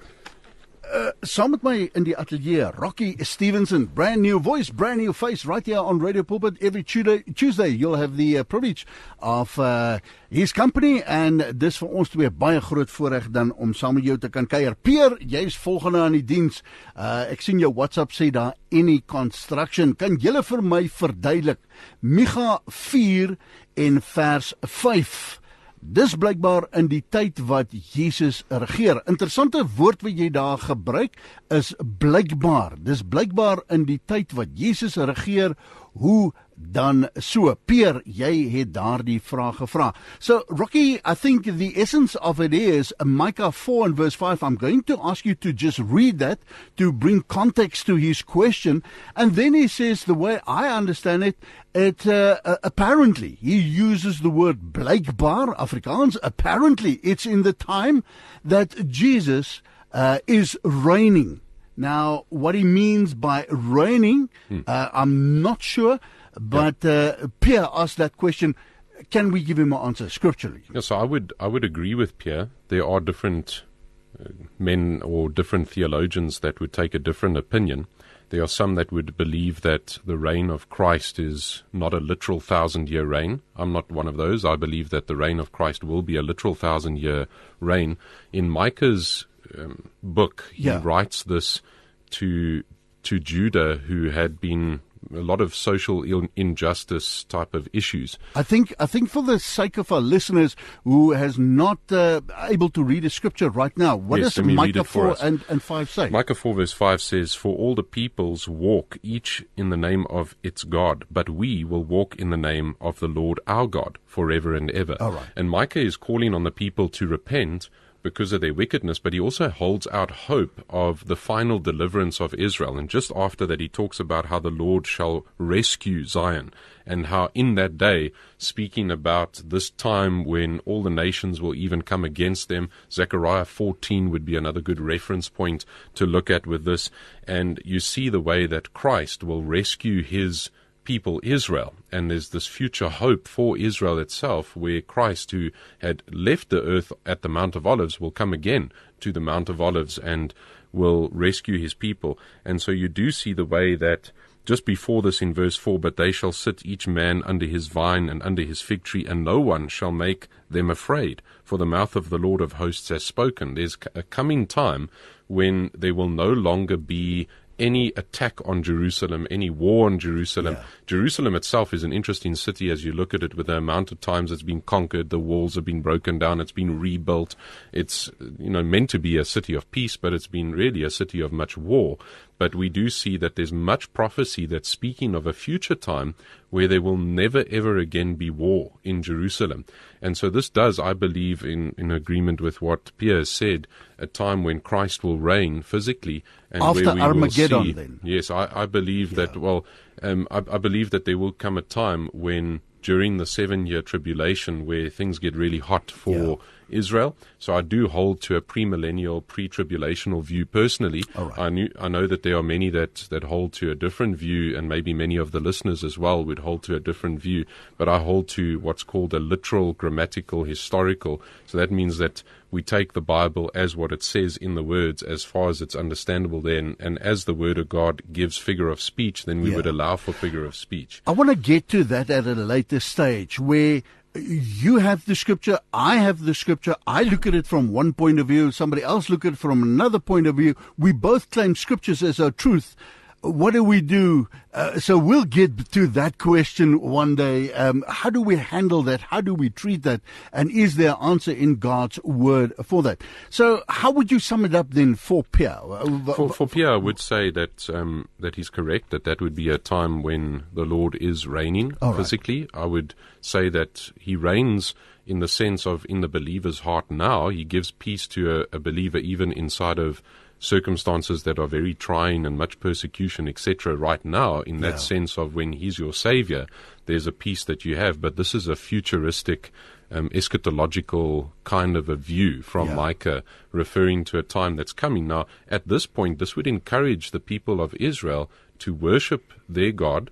Uh, saam met my in die ateljee, Rocky Stevenson, brand new voice, brand new face, right here on Radio Pulpit every Tuesday. Tuesday you'll have the uh, privilege of uh, his company and dis vir ons twee baie groot voorreg dan om saam met jou te kan kuier. Peer, jy's volgende aan die diens. Uh, ek sien jou WhatsApp sê daar any construction. Kan julle vir my verduidelik Micha 4 en vers 5? Dis blykbaar in die tyd wat Jesus regeer. Interessante woord wat jy daar gebruik is blykbaar. Dis blykbaar in die tyd wat Jesus regeer. Hoe dan so? Peer, jy het daardie vraag gevra. So Rocky, I think the essence of it is Micah 4 and verse 5. I'm going to ask you to just read that to bring context to his question and then he says the way I understand it it uh, uh, apparently he uses the word blykbaar Afrikaans apparently it's in the time that Jesus uh, is reigning now what he means by reigning uh, I'm not sure but uh, Pierre asked that question can we give him an answer scripturally Yes, so I would I would agree with Pierre. There are different uh, men or different theologians that would take a different opinion. There are some that would believe that the reign of Christ is not a literal thousand year reign. I'm not one of those. I believe that the reign of Christ will be a literal thousand year reign. In Micah's um, book, he Yeah. writes this to to Judah, who had been a lot of social injustice type of issues. I think I think for the sake of our listeners who has not uh, able to read the scripture right now, what Yes, does let me read Micah four and, and five say? Micah 4 verse 5 says, For all the peoples walk each in the name of its God, but we will walk in the name of the Lord our God forever and ever. All right. And Micah is calling on the people to repent because of their wickedness, but he also holds out hope of the final deliverance of Israel. And just after that, he talks about how the Lord shall rescue Zion and how in that day, speaking about this time when all the nations will even come against them, Zechariah 14 would be another good reference point to look at with this. And you see the way that Christ will rescue his people Israel. And there's this future hope for Israel itself where Christ, who had left the earth at the Mount of Olives, will come again to the Mount of Olives and will rescue his people. And so you do see the way that just before this in verse 4 but they shall sit each man under his vine and under his fig tree and no one shall make them afraid for the mouth of the lord of hosts has spoken there's a coming time when there will no longer be any attack on Jerusalem, any war on Jerusalem. Jerusalem itself is an interesting city as you look at it with the amount of times it's been conquered, the walls have been broken down, it's been rebuilt. It's you know meant to be a city of peace, but it's been really a city of much war. But we do see that there's much prophecy that's speaking of a future time where there will never ever again be war in Jerusalem. And so this does, I believe, in, in agreement with what Pierre said, a time when Christ will reign physically and After where we Armageddon, will see, then. Yes, I, I believe that. Well, um, I, I believe that there will come a time when, during the seven-year tribulation, where things get really hot for Israel. So I do hold to a premillennial, pre-tribulational view personally. I knew, I know that there are many that that hold to a different view, and maybe many of the listeners as well would hold to a different view. But I hold to what's called a literal, grammatical, historical. So that means that we take the Bible as what it says in the words, as far as it's understandable. Then, and as the Word of God gives figure of speech, then we Yeah. would allow for figure of speech. I want to get to that at a later stage where you have the scripture, I have the scripture, I look at it from one point of view, somebody else look at it from another point of view. We both claim scriptures as our truth. What do we do? Uh, so we'll get to that question one day. Um, how do we handle that? How do we treat that? And is there answer in God's word for that? So how would you sum it up then for Pierre? Uh, For, for Pierre, I would say that um, that he's correct. That that would be a time when the Lord is reigning right. physically. I would say that he reigns in the sense of in the believer's heart now. He gives peace to a, a believer even inside of circumstances that are very trying and much persecution, etc. Right now, in that Yeah. sense of when he's your savior, there's a peace that you have. But this is a futuristic. Um, eschatological kind of a view from Yeah. Micah, referring to a time that's coming. Now, at this point, this would encourage the people of Israel to worship their God,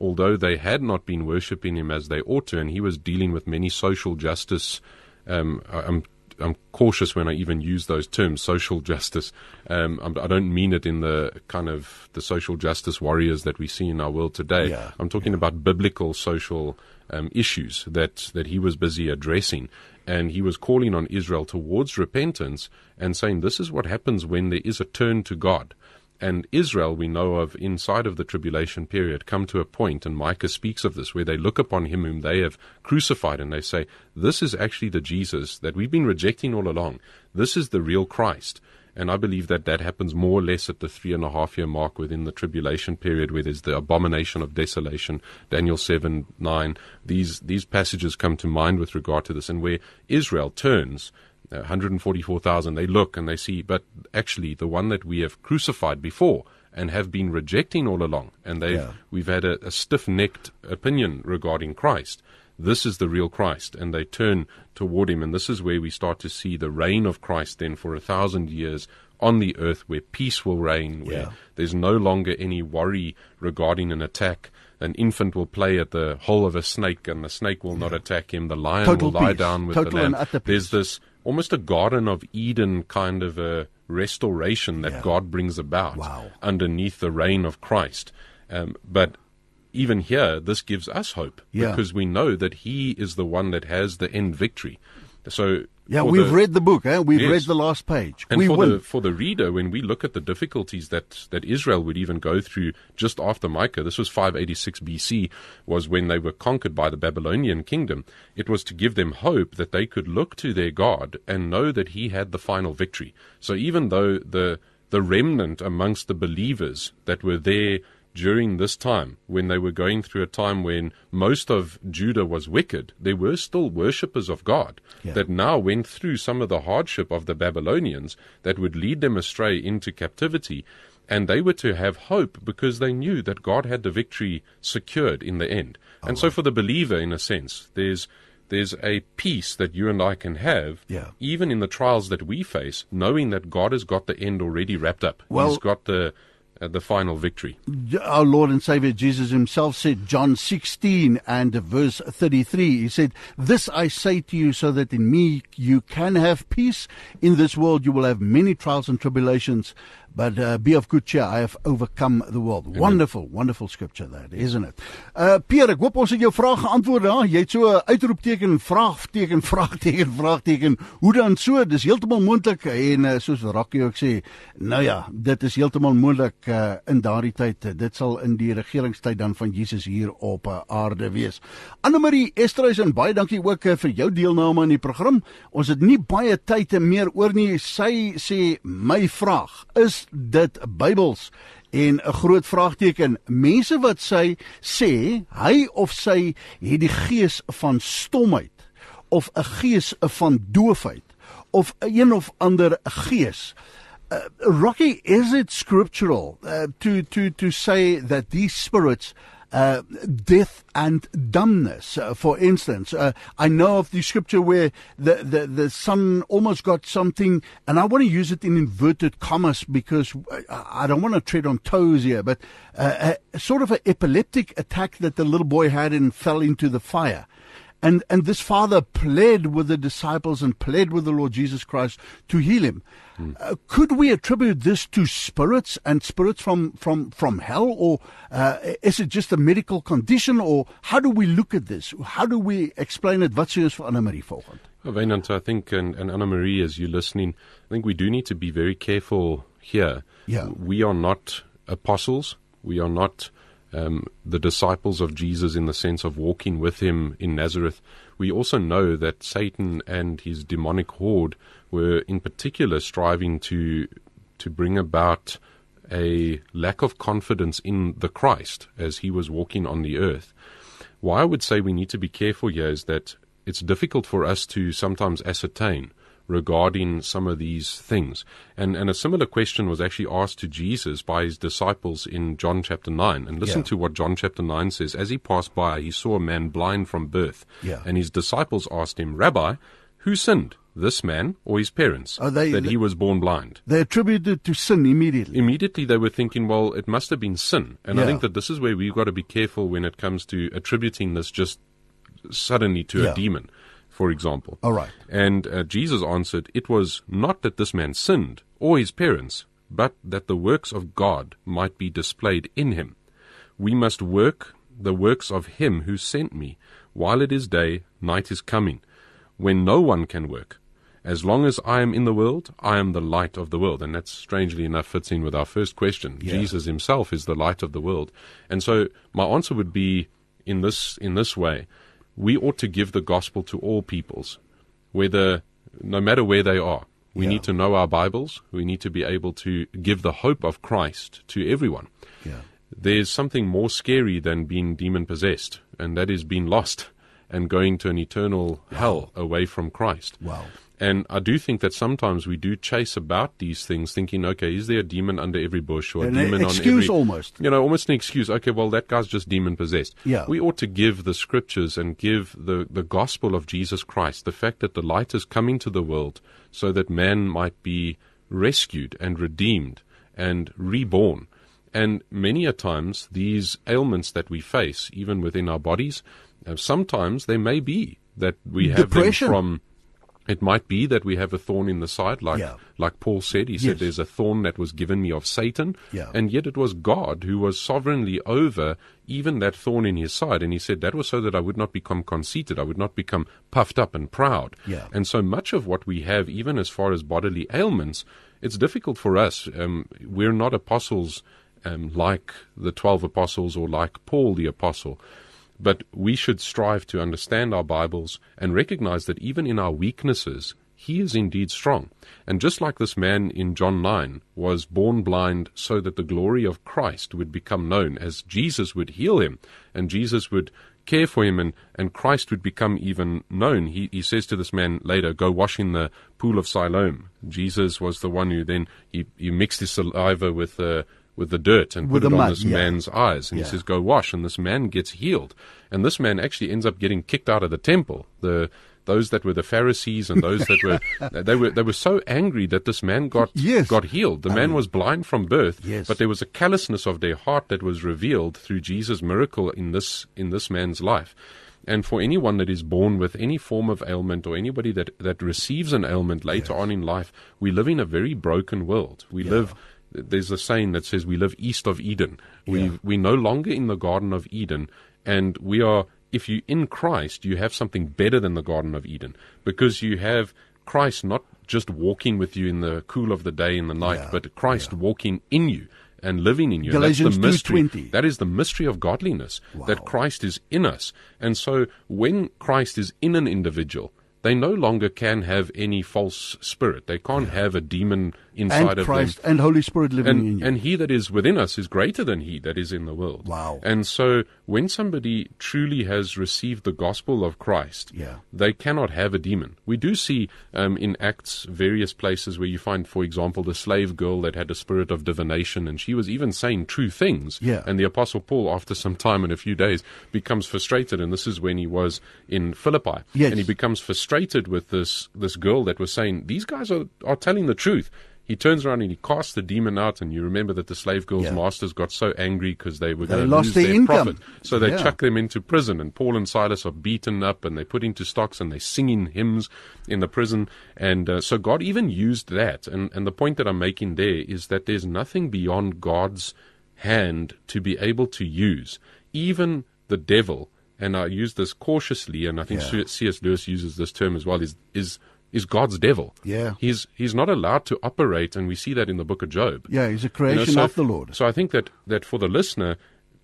although they had not been worshipping him as they ought to, and he was dealing with many social justice. Um, I'm I'm cautious when I even use those terms, social justice. Um, I'm, I don't mean it in the kind of the social justice warriors that we see in our world today. Yeah, I'm talking about biblical social um, issues that, that he was busy addressing. And he was calling on Israel towards repentance and saying, This is what happens when there is a turn to God. And Israel, we know of inside of the tribulation period, come to a point, and Micah speaks of this, where they look upon him whom they have crucified and they say, This is actually the Jesus that we've been rejecting all along. This is the real Christ. And I believe that that happens more or less at the three and a half year mark within the tribulation period, where there's the abomination of desolation, Daniel 7, 9. These, these passages come to mind with regard to this, and where Israel turns. Uh, 144,000, they look and they see, but actually the one that we have crucified before and have been rejecting all along, and they've, Yeah. we've had a, a stiff necked opinion regarding Christ. This is the real Christ, and they turn toward him, and this is where we start to see the reign of Christ then for a thousand years on the earth, where peace will reign, where Yeah. there's no longer any worry regarding an attack. An infant will play at the hole of a snake, and the snake will not attack him. The lion Total will lie peace. down with Total the lamb. There's this almost a Garden of Eden kind of a restoration that God brings about underneath the reign of Christ. Um, but even here, this gives us hope Yeah. because we know that He is the one that has the end victory. So Yeah, we've the- read the book, eh? We've Yes. read the last page. And we for the for the reader, when we look at the difficulties that that Israel would even go through just after Micah, this was 586 BC, was when they were conquered by the Babylonian kingdom. It was to give them hope that they could look to their God and know that He had the final victory. So even though the the remnant amongst the believers that were there during this time, when they were going through a time when most of Judah was wicked, there were still worshippers of God Yeah. that now went through some of the hardship of the Babylonians that would lead them astray into captivity. And they were to have hope because they knew that God had the victory secured in the end. Oh, and so for the believer, in a sense, there's there's a peace that you and I can have, Yeah. even in the trials that we face, knowing that God has got the end already wrapped up. Well- He's got the uh, the final victory. our Lord and Savior Jesus himself said, John 16 and verse 33, he said, This I say to you so that in me you can have peace. In this world you will have many trials and tribulations, but uh, be of good cheer. I have overcome the world. Wonderful, wonderful scripture that, isn't it? Uh, Pierre, ek hoop ons het jou vraag geantwoord. Ja? Jy het so 'n uitroepteken, vraagteken, vraagteken, vraagteken. Hoe dan so? Dis heeltemal moontlik en uh, soos Rocky ook sê, nou ja, dit is heeltemal moontlik uh, in daardie tyd. Dit sal in die regeringstyd dan van Jesus hier op uh, aarde wees. Anne-Marie Esterhuizen, baie dankie ook uh, vir jou deelname aan die program. Ons het nie baie tyd meer oor nie. Sy sê my vraag, is dit Bybels? En 'n groot vraagteken. Mense wat sy sê hy of sy het die gees van stomheid of 'n gees van doofheid of 'n een of ander gees. Uh, Rocky, is it scriptural uh, to to to say that these spirits uh, death and dumbness. Uh, for instance, uh, I know of the scripture where the, the, the son almost got something, and I want to use it in inverted commas because I I don't want to tread on toes here, but uh, a, sort of an epileptic attack that the little boy had and fell into the fire. And, and this father pled with the disciples and pled with the Lord Jesus Christ to heal him. Uh, could we attribute this to spirits and spirits from, from, from hell, or uh, is it just a medical condition, or how do we look at this? How do we explain it? Wat sê ons vir Anna Marie volgende? Well, Wynand, I think, and, and Anna Marie, as you're listening, I think we do need to be very careful here. Yeah. We are not apostles. We are not um, the disciples of Jesus in the sense of walking with him in Nazareth. We also know that Satan and his demonic horde were, in particular, striving to to bring about a lack of confidence in the Christ as he was walking on the earth. Why I would say we need to be careful here is that it's difficult for us to sometimes ascertain regarding some of these things. And and a similar question was actually asked to Jesus by his disciples in John chapter 9. And listen Yeah. to what John chapter 9 says. As he passed by, he saw a man blind from birth. Yeah. And his disciples asked him, Rabbi, who sinned, this man or his parents, Oh, they- that he was born blind? They attributed it to sin immediately. Immediately they were thinking, well, it must have been sin. And I think that this is where we've got to be careful when it comes to attributing this just suddenly to Yeah. a demon, for example. All right. And uh, Jesus answered, It was not that this man sinned, or his parents, but that the works of God might be displayed in him. We must work the works of him who sent me. While it is day, night is coming, when no one can work. As long as I am in the world, I am the light of the world. And that strangely enough fits in with our first question. Yeah. Jesus himself is the light of the world. And so my answer would be in this in this way. We ought to give the gospel to all peoples, whether no matter where they are. We Yeah. need to know our Bibles. We need to be able to give the hope of Christ to everyone. Yeah. There's something more scary than being demon possessed, and that is being lost and going to an eternal hell away from Christ. Wow. And I do think that sometimes we do chase about these things, thinking, okay, is there a demon under every bush or a An demon excuse on every almost. You know, almost an excuse. Okay, well, that guy's just demon possessed. Yeah. We ought to give the scriptures and give the the gospel of Jesus Christ, the fact that the light is coming to the world, so that man might be rescued and redeemed and reborn. And many a times, these ailments that we face, even within our bodies, uh, sometimes they may be that we have them from It might be that we have a thorn in the side, like Yeah. like Paul said. He Yes. said, "There's a thorn that was given me of Satan," Yeah. and yet it was God who was sovereignly over even that thorn in his side. And he said that was so that I would not become conceited, I would not become puffed up and proud. Yeah. And so much of what we have, even as far as bodily ailments, it's difficult for us. Um, we're not apostles um, like the twelve apostles or like Paul the apostle. But we should strive to understand our Bibles and recognize that even in our weaknesses, He is indeed strong. And just like this man in John 9 was born blind so that the glory of Christ would become known, as Jesus would heal him and Jesus would care for him and, and Christ would become even known. He, he says to this man later, Go wash in the pool of Siloam. Jesus was the one who then he, he mixed his saliva with the with the dirt and With put it the on this yeah. man's eyes. And Yeah. he says, Go wash. And this man gets healed. And this man actually ends up getting kicked out of the temple. The those that were the Pharisees and those that were they were they were so angry that this man got Yes. got healed. The man was blind from birth, Yes. but there was a callousness of their heart that was revealed through Jesus' miracle in this in this man's life. And for anyone that is born with any form of ailment or anybody that, that receives an ailment later on in life, we live in a very broken world. We live there's a saying that says we live east of Eden. We Yeah. we're no longer in the Garden of Eden, and we are. If you in Christ, you have something better than the Garden of Eden because you have Christ not just walking with you in the cool of the day and the night, Yeah, but Christ walking in you and living in you. Galatians That's the mystery. 2:20. That is the mystery of godliness that Christ is in us. And so when Christ is in an individual, they no longer can have any false spirit. They can't have a demon inside and of Christ them and Holy Spirit living in and, you. and he that is within us is greater than he that is in the world. Wow. And so when somebody truly has received the gospel of Christ, Yeah. they cannot have a demon. We do see um, in Acts various places where you find, for example, the slave girl that had a spirit of divination, and she was even saying true things. Yeah. And the Apostle Paul, after some time and a few days, becomes frustrated, and this is when he was in Philippi. Yes. And he becomes frustrated with this this girl that was saying, These guys are, are telling the truth. He turns around and he casts the demon out, and you remember that the slave girl's Yeah. masters got so angry because they were going to lose their income. profit. So they Yeah. chuck them into prison, and Paul and Silas are beaten up, and they put into stocks, and they singing hymns in the prison. And uh, so God even used that. And, and the point that I'm making there is that there's nothing beyond God's hand to be able to use. Even the devil, and I use this cautiously, and I think Yeah. C.S. Lewis uses this term as well, is is is God's devil. Yeah. He's he's not allowed to operate, and we see that in the book of Job. yeah, he's a You know, creation so- of the Lord. So I think that, that for the listener,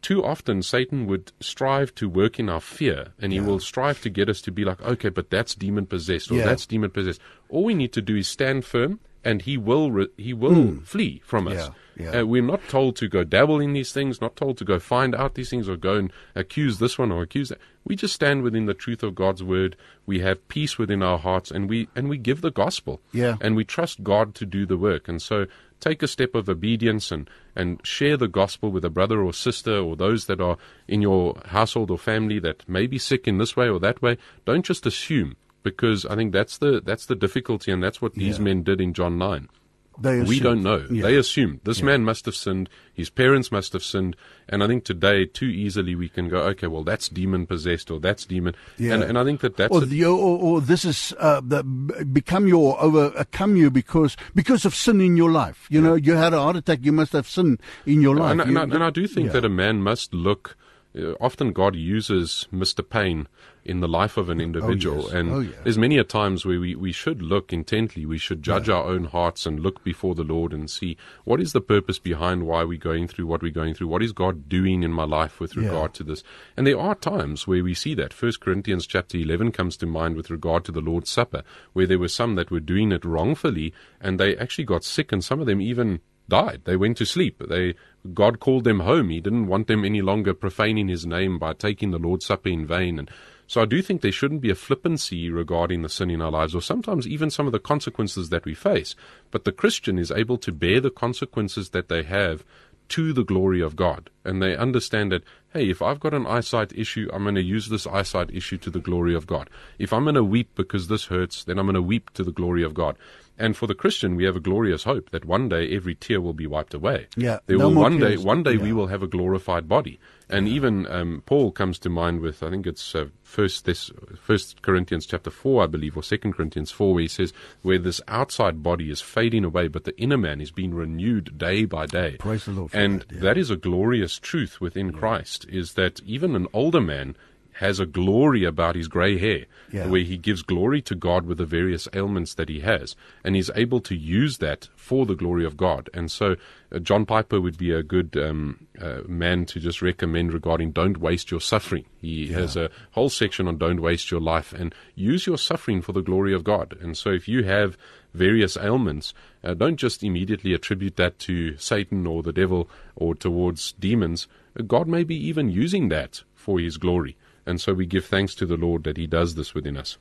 too often Satan would strive to work in our fear, and he will strive to get us to be like, okay, but that's demon possessed, or Yeah. that's demon possessed. All we need to do is stand firm, and he will re- he will hmm. flee from us. Yeah, yeah. Uh, we're not told to go dabble in these things, not told to go find out these things or go and accuse this one or accuse that. We just stand within the truth of God's word. We have peace within our hearts, and we and we give the gospel Yeah. and we trust God to do the work. And so take a step of obedience and, and share the gospel with a brother or sister or those that are in your household or family that may be sick in this way or that way. Don't just assume because I think that's the that's the difficulty and that's what these Yeah. men did in John nine. They we don't know. Yeah. They assumed this man must have sinned, his parents must have sinned, and I think today too easily we can go, okay, well that's demon possessed or that's demon, Yeah. and and I think that that's or, the, or, or this is uh, the, become your overcome you because because of sin in your life. You know, you had a heart attack. You must have sin in your life. And, and, You- I, and I do think yeah. that a man must look. Uh, often God uses Mr. Pain in the life of an individual, yes. and Oh, yeah. there's many a times where we, we should look intently. We should judge our own hearts and look before the Lord and see what is the purpose behind why we're going through what we're going through. What is God doing in my life with Yeah. regard to this? And there are times where we see that. First Corinthians chapter 11 comes to mind with regard to the Lord's Supper, where there were some that were doing it wrongfully, and they actually got sick, and some of them even died. They went to sleep. They God called them home. He didn't want them any longer profaning his name by taking the Lord's Supper in vain. And so I do think there shouldn't be a flippancy regarding the sin in our lives, or sometimes even some of the consequences that we face. But the Christian is able to bear the consequences that they have to the glory of God. And they understand that, hey, if I've got an eyesight issue, I'm going to use this eyesight issue to the glory of God. If I'm going to weep because this hurts, then I'm going to weep to the glory of God. And for the Christian, we have a glorious hope that one day every tear will be wiped away. Yeah, There no will one day, one day we will have a glorified body. And even um, Paul comes to mind with, I think it's uh, first this First Corinthians chapter four, I believe, or Second Corinthians four, where he says, where this outside body is fading away, but the inner man is being renewed day by day. Praise the Lord for And that, yeah. that is a glorious truth within Christ, is that even an older man has a glory about his grey hair, Yeah. where he gives glory to God with the various ailments that he has, and he's able to use that for the glory of God. And so, uh, John Piper would be a good um, uh, man to just recommend regarding don't waste your suffering. He has a whole section on don't waste your life and use your suffering for the glory of God. And so, if you have various ailments, uh, don't just immediately attribute that to Satan or the devil or towards demons. Uh, God may be even using that for his glory. And so we give thanks to the Lord that He does this within us.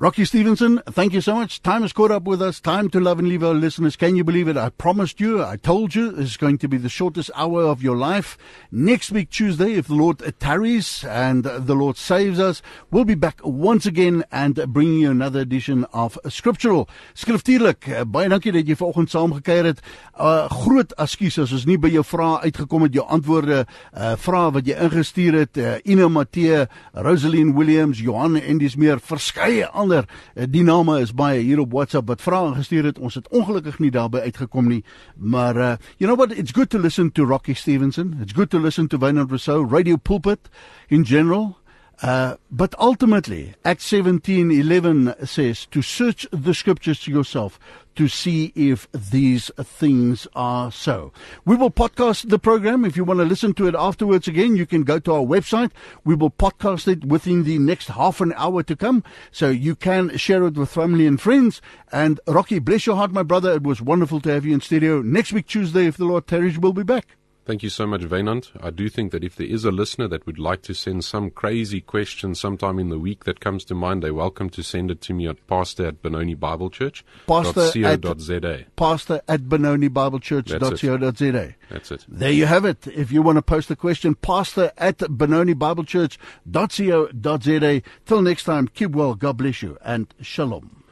Rocky Stevenson, thank you so much. Time has caught up with us. Time to love and leave our listeners. Can you believe it? I promised you, I told you, this is going to be the shortest hour of your life. Next week, Tuesday, if the Lord tarries and the Lord saves us, we'll be back once again and bringing you another edition of Scriptural. Skriftuurlik, eh, baie dankie dat jy vanoggend saamgekyker het. Uh groot ekskuus as ons nie by jou vrae uitgekom het, jou antwoorde, uh vrae wat jy ingestuur het. Uh, Ina Matee, Rosaline Williams, Johan en dis meer verskeie ander. Uh, die name is baie hier op WhatsApp wat vrae ingestuur het. Ons het ongelukkig nie daarby uitgekom nie, maar uh you know what, it's good to listen to Rocky Stevenson. It's good to listen to Wynand Rousseau, Radio Pulpit in general. Uh, but ultimately, Acts 17:11 says to search the scriptures to yourself to see if these things are so. We will podcast the program. If you want to listen to it afterwards again, you can go to our website. We will podcast it within the next half an hour to come, so you can share it with family and friends. And Rocky, bless your heart, my brother. It was wonderful to have you in studio. Next week, Tuesday, if the Lord tarries, we'll be back. Thank you so much, Wynand. I do think that if there is a listener that would like to send some crazy question sometime in the week that comes to mind, they're welcome to send it to me at pastor at Benoni Bible Church. Pastor at-. Pastor at benonibiblechurch.co.za. That's it. There you have it. If you want to post a question, pastor at benonibiblechurch.co.za. Till next time, keep well, God bless you, and shalom.